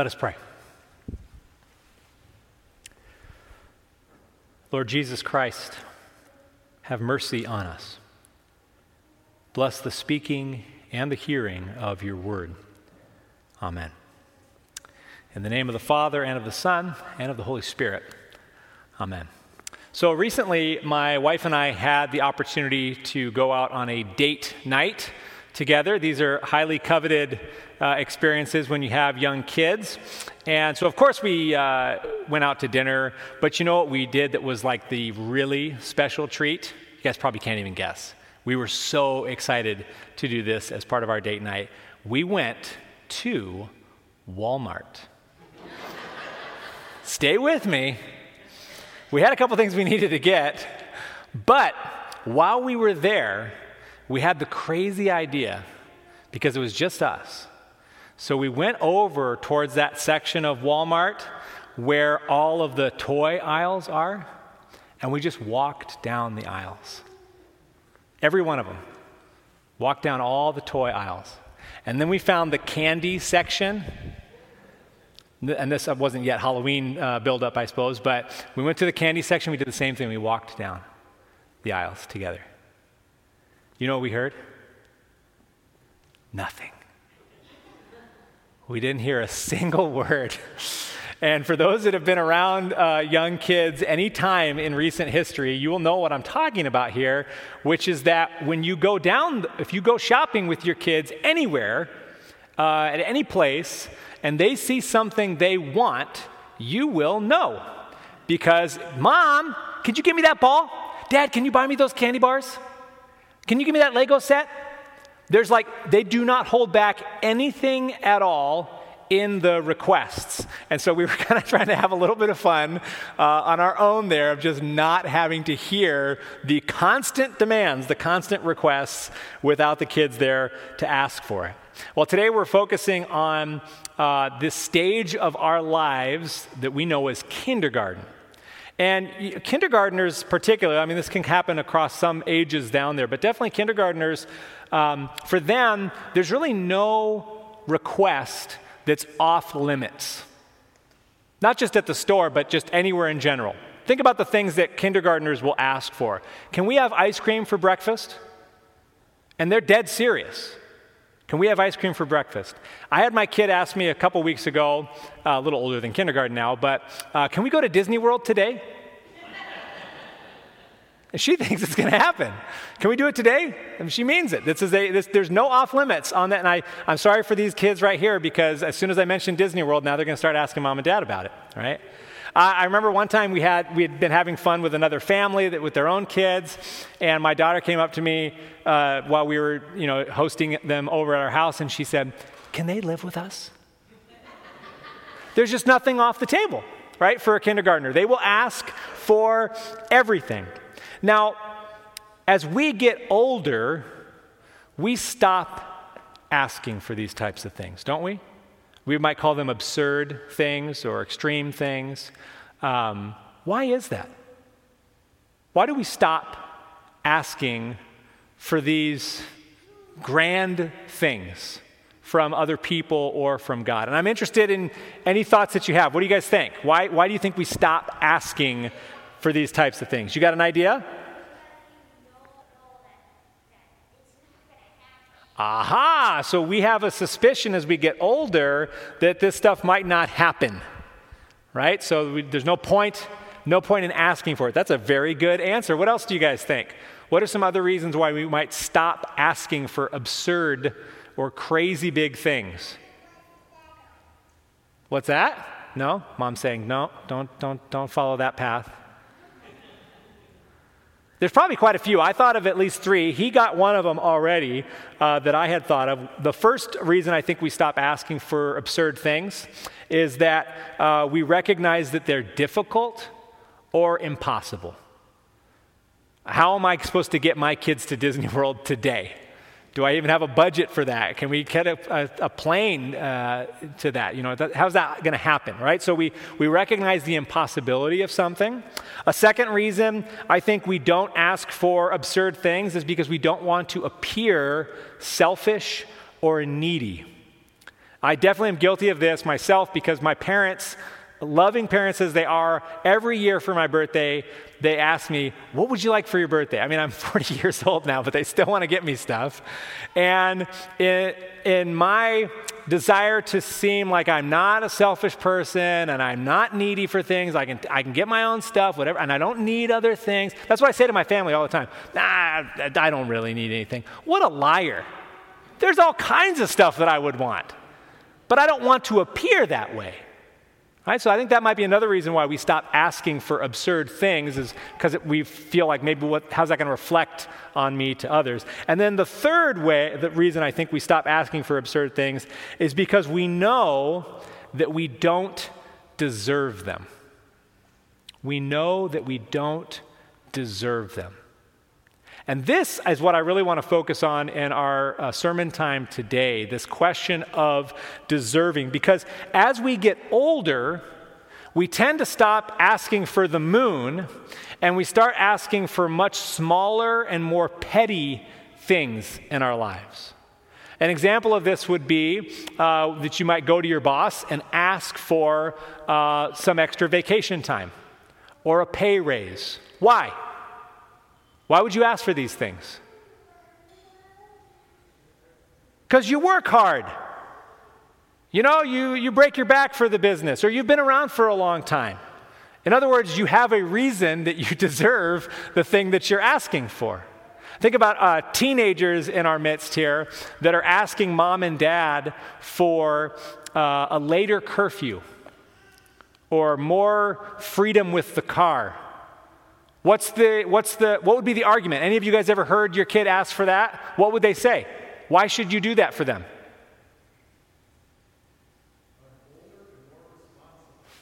Let us pray. Lord Jesus Christ, have mercy on us. Bless the speaking and the hearing of your word. Amen. In the name of the Father, and of the Son, and of the Holy Spirit. Amen. So recently, my wife and I had the opportunity to go out on a date night together. These are highly coveted uh, experiences when you have young kids. And so, of course, we uh, went out to dinner, but you know what we did that was like the really special treat? You guys probably can't even guess. We were so excited to do this as part of our date night. We went to Walmart. Stay with me. We had a couple things we needed to get, but while we were there, we had the crazy idea because it was just us so we went over towards that section of Walmart where all of the toy aisles are, and we just walked down the aisles. Every one of them. Walked down all the toy aisles. And then we found the candy section. And this wasn't yet Halloween uh, buildup, I suppose, but we went to the candy section. We did the same thing. We walked down the aisles together. You know what we heard? Nothing. We didn't hear a single word. And for those that have been around uh, young kids any time in recent history, you will know what I'm talking about here, which is that when you go down, if you go shopping with your kids anywhere, uh, at any place, and they see something they want, you will know. Because, Mom, could you give me that ball? Dad, can you buy me those candy bars? Can you give me that Lego set? There's like, they do not hold back anything at all in the requests. And so we were kind of trying to have a little bit of fun uh, on our own there of just not having to hear the constant demands, the constant requests without the kids there to ask for it. Well, today we're focusing on uh, this stage of our lives that we know as kindergarten. And kindergartners, particularly, I mean, this can happen across some ages down there, but definitely kindergartners, um, for them, there's really no request that's off limits. Not just at the store, but just anywhere in general. Think about the things that kindergartners will ask for. Can we have ice cream for breakfast? And they're dead serious. Can we have ice cream for breakfast? I had my kid ask me a couple weeks ago, uh, a little older than kindergarten now, but uh, can we go to Disney World today? And she thinks it's going to happen. Can we do it today? And she means it. This is a, this, there's no off limits on that. And I, I'm sorry for these kids right here because as soon as I mention Disney World, now they're going to start asking mom and dad about it, right? I remember one time we had we had been having fun with another family that, with their own kids, and my daughter came up to me uh, while we were you know hosting them over at our house, and she said, "Can they live with us?" There's just nothing off the table, right, for a kindergartner. They will ask for everything. Now, as we get older, we stop asking for these types of things, don't we? We might call them absurd things or extreme things. Um, why is that? Why do we stop asking for these grand things from other people or from God? And I'm interested in any thoughts that you have. What do you guys think? Why, why do you think we stop asking for these types of things? You got an idea? Aha! So we have a suspicion as we get older that this stuff might not happen, right? So we, there's no point, no point in asking for it. That's a very good answer. What else do you guys think? What are some other reasons why we might stop asking for absurd or crazy big things? What's that? No? Mom's saying, no, don't, don't, don't follow that path. There's probably quite a few. I thought of at least three. He got one of them already uh, that I had thought of. The first reason I think we stop asking for absurd things is that uh, we recognize that they're difficult or impossible. How am I supposed to get my kids to Disney World today? Do I even have a budget for that? Can we get a, a, a plane uh, to that? You know, that, how's that going to happen, right? So we, we recognize the impossibility of something. A second reason I think we don't ask for absurd things is because we don't want to appear selfish or needy. I definitely am guilty of this myself because my parents, loving parents as they are, every year for my birthday, they ask me, What would you like for your birthday? I mean, I'm 40 years old now, but they still want to get me stuff. And in, in my desire to seem like I'm not a selfish person and I'm not needy for things, I can, I can get my own stuff, whatever, and I don't need other things. That's what I say to my family all the time. Nah, I don't really need anything. What a liar. There's all kinds of stuff that I would want, but I don't want to appear that way. Right? So I think that might be another reason why we stop asking for absurd things is because we feel like maybe what, how's that going to reflect on me to others? And then the third way, the reason I think we stop asking for absurd things is because we know that we don't deserve them. We know that we don't deserve them. And this is what I really want to focus on in our uh, sermon time today this question of deserving. Because as we get older, we tend to stop asking for the moon and we start asking for much smaller and more petty things in our lives. An example of this would be uh, that you might go to your boss and ask for uh, some extra vacation time or a pay raise. Why? Why would you ask for these things? Because you work hard. You know, you, you break your back for the business, or you've been around for a long time. In other words, you have a reason that you deserve the thing that you're asking for. Think about uh, teenagers in our midst here that are asking mom and dad for uh, a later curfew or more freedom with the car What's the, what's the, what would be the argument? Any of you guys ever heard your kid ask for that? What would they say? Why should you do that for them?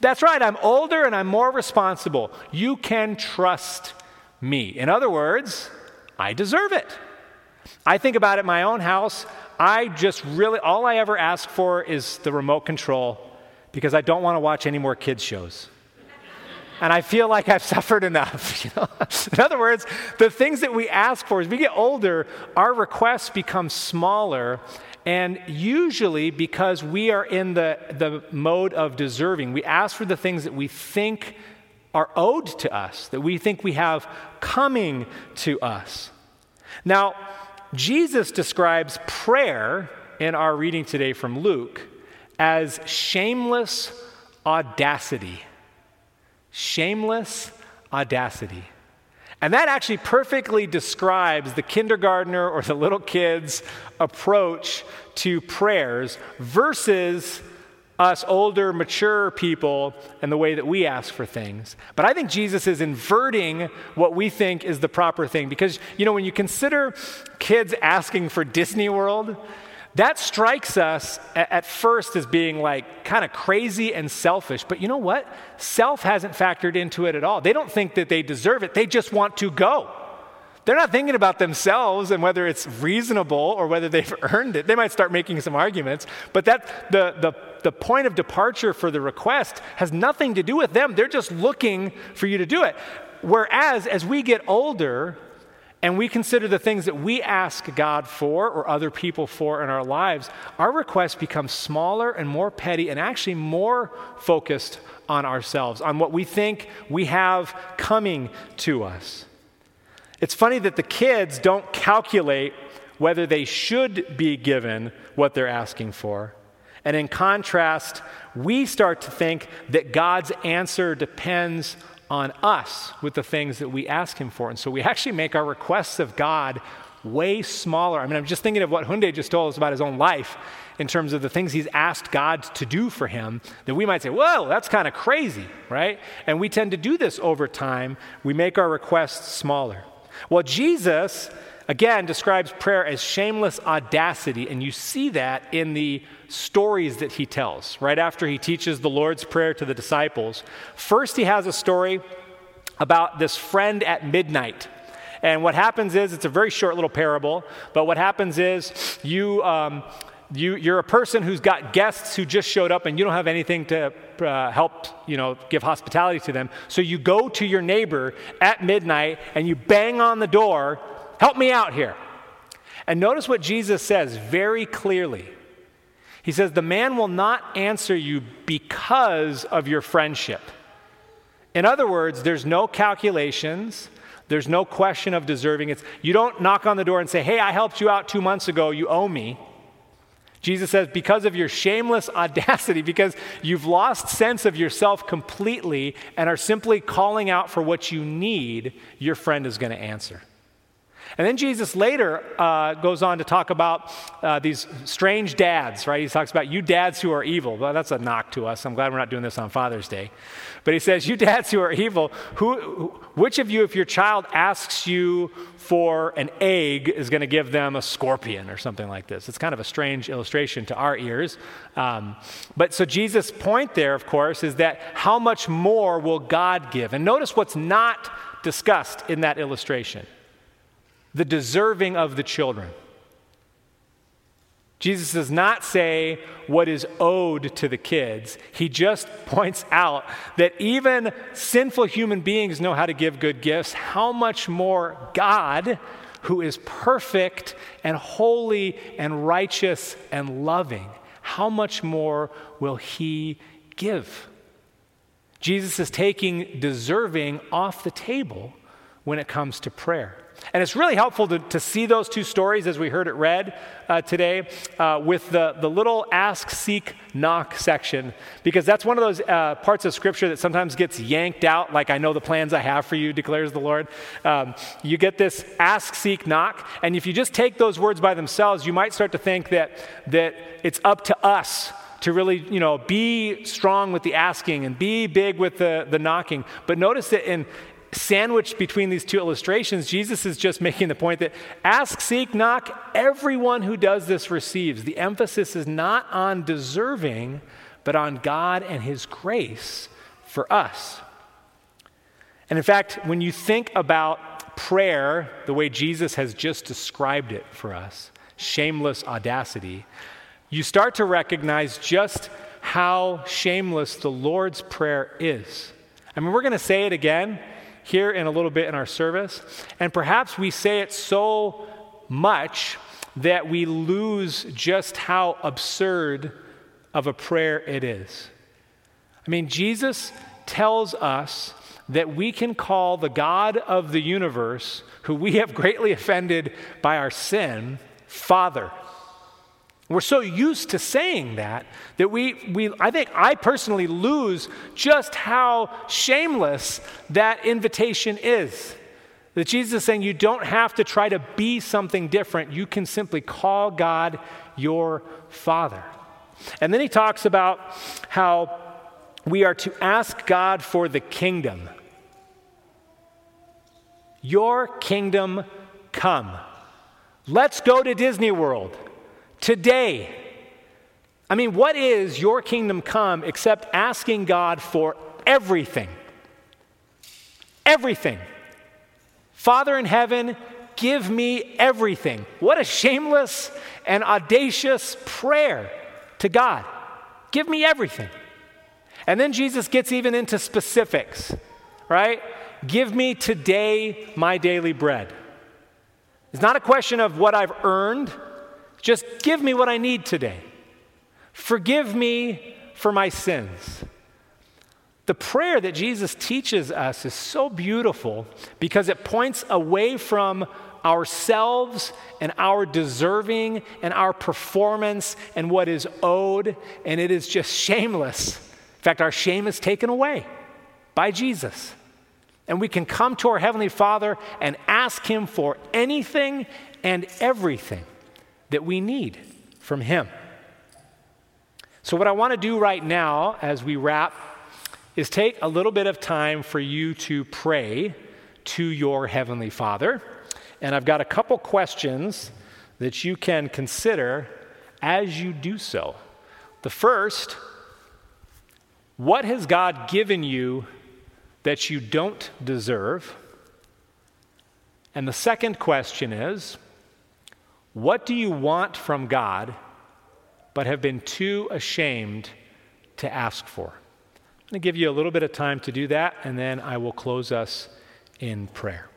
That's right, I'm older and I'm more responsible. You can trust me. In other words, I deserve it. I think about it my own house. I just really, all I ever ask for is the remote control because I don't want to watch any more kids' shows and I feel like I've suffered enough. You know? in other words, the things that we ask for as we get older, our requests become smaller. And usually, because we are in the, the mode of deserving, we ask for the things that we think are owed to us, that we think we have coming to us. Now, Jesus describes prayer in our reading today from Luke as shameless audacity shameless audacity. And that actually perfectly describes the kindergartner or the little kid's approach to prayers versus us older, mature people and the way that we ask for things. But I think Jesus is inverting what we think is the proper thing because, you know, when you consider kids asking for Disney World, that strikes us at first as being like kind of crazy and selfish. But you know what? Self hasn't factored into it at all. They don't think that they deserve it, they just want to go. They're not thinking about themselves and whether it's reasonable or whether they've earned it. They might start making some arguments, but that the, the, the point of departure for the request has nothing to do with them. They're just looking for you to do it. Whereas as we get older, and we consider the things that we ask God for or other people for in our lives, our requests become smaller and more petty and actually more focused on ourselves, on what we think we have coming to us. It's funny that the kids don't calculate whether they should be given what they're asking for. And in contrast, we start to think that God's answer depends on us with the things that we ask Him for. And so we actually make our requests of God way smaller. I mean, I'm just thinking of what Hyundai just told us about his own life in terms of the things he's asked God to do for him, that we might say, whoa, that's kind of crazy, right? And we tend to do this over time. We make our requests smaller. Well, Jesus, again, describes prayer as shameless audacity, and you see that in the stories that he tells right after he teaches the Lord's Prayer to the disciples. First, he has a story about this friend at midnight. And what happens is, it's a very short little parable, but what happens is you, um, you, you're a person who's got guests who just showed up and you don't have anything to uh, help, you know, give hospitality to them. So you go to your neighbor at midnight and you bang on the door, help me out here. And notice what Jesus says very clearly. He says, The man will not answer you because of your friendship. In other words, there's no calculations. There's no question of deserving. It's, you don't knock on the door and say, Hey, I helped you out two months ago. You owe me. Jesus says, because of your shameless audacity, because you've lost sense of yourself completely and are simply calling out for what you need, your friend is going to answer. And then Jesus later uh, goes on to talk about uh, these strange dads, right? He talks about you dads who are evil. Well, that's a knock to us. I'm glad we're not doing this on Father's Day. But he says, You dads who are evil, who, which of you, if your child asks you for an egg, is going to give them a scorpion or something like this? It's kind of a strange illustration to our ears. Um, but so Jesus' point there, of course, is that how much more will God give? And notice what's not discussed in that illustration the deserving of the children. Jesus does not say what is owed to the kids. He just points out that even sinful human beings know how to give good gifts. How much more God, who is perfect and holy and righteous and loving, how much more will He give? Jesus is taking deserving off the table when it comes to prayer. And it's really helpful to, to see those two stories as we heard it read uh, today uh, with the, the little ask, seek, knock section, because that's one of those uh, parts of Scripture that sometimes gets yanked out, like, I know the plans I have for you, declares the Lord. Um, you get this ask, seek, knock, and if you just take those words by themselves, you might start to think that, that it's up to us to really, you know, be strong with the asking and be big with the, the knocking. But notice that in, sandwiched between these two illustrations, Jesus is just making the point that ask, seek, knock, everyone who does this receives. The emphasis is not on deserving, but on God and His grace for us. And in fact, when you think about prayer the way Jesus has just described it for us, shameless audacity, you start to recognize just how shameless the Lord's Prayer is. I mean, we're going to say it again here in a little bit in our service. And perhaps we say it so much that we lose just how absurd of a prayer it is. I mean, Jesus tells us that we can call the God of the universe, who we have greatly offended by our sin, Father. We're so used to saying that that we, we, I think I personally lose just how shameless that invitation is. That Jesus is saying you don't have to try to be something different. You can simply call God your Father. And then he talks about how we are to ask God for the kingdom. Your kingdom come. Let's go to Disney World today. I mean, what is your kingdom come except asking God for everything? Everything. Father in heaven, give me everything. What a shameless and audacious prayer to God. Give me everything. And then Jesus gets even into specifics, right? Give me today my daily bread. It's not a question of what I've earned just give me what I need today. Forgive me for my sins. The prayer that Jesus teaches us is so beautiful because it points away from ourselves and our deserving and our performance and what is owed, and it is just shameless. In fact, our shame is taken away by Jesus. And we can come to our Heavenly Father and ask Him for anything and everything that we need from Him. So, what I want to do right now as we wrap is take a little bit of time for you to pray to your Heavenly Father. And I've got a couple questions that you can consider as you do so. The first, what has God given you that you don't deserve? And the second question is, what do you want from God but have been too ashamed to ask for? I'm going to give you a little bit of time to do that, and then I will close us in prayer.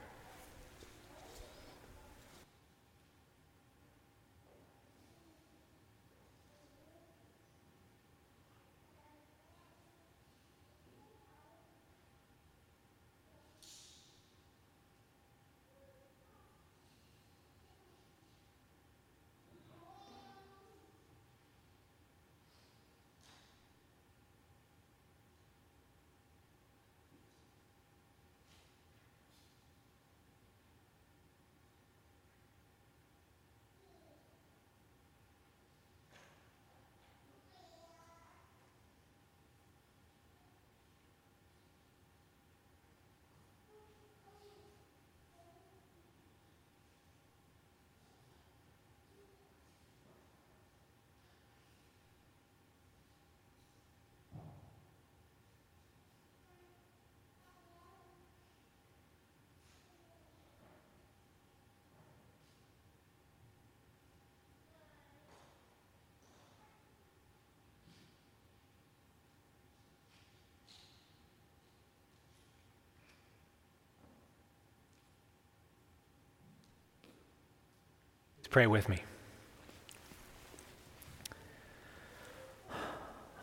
Pray with me.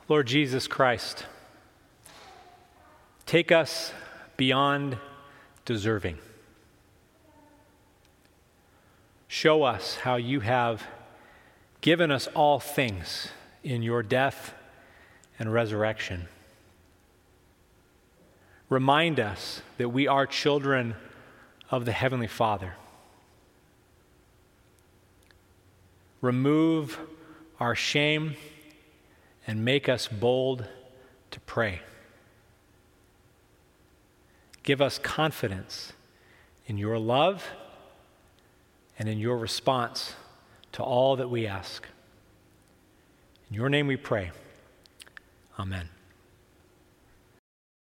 Lord Jesus Christ, take us beyond deserving. Show us how you have given us all things in your death and resurrection. Remind us that we are children of the Heavenly Father. Remove our shame and make us bold to pray. Give us confidence in your love and in your response to all that we ask. In your name we pray. Amen.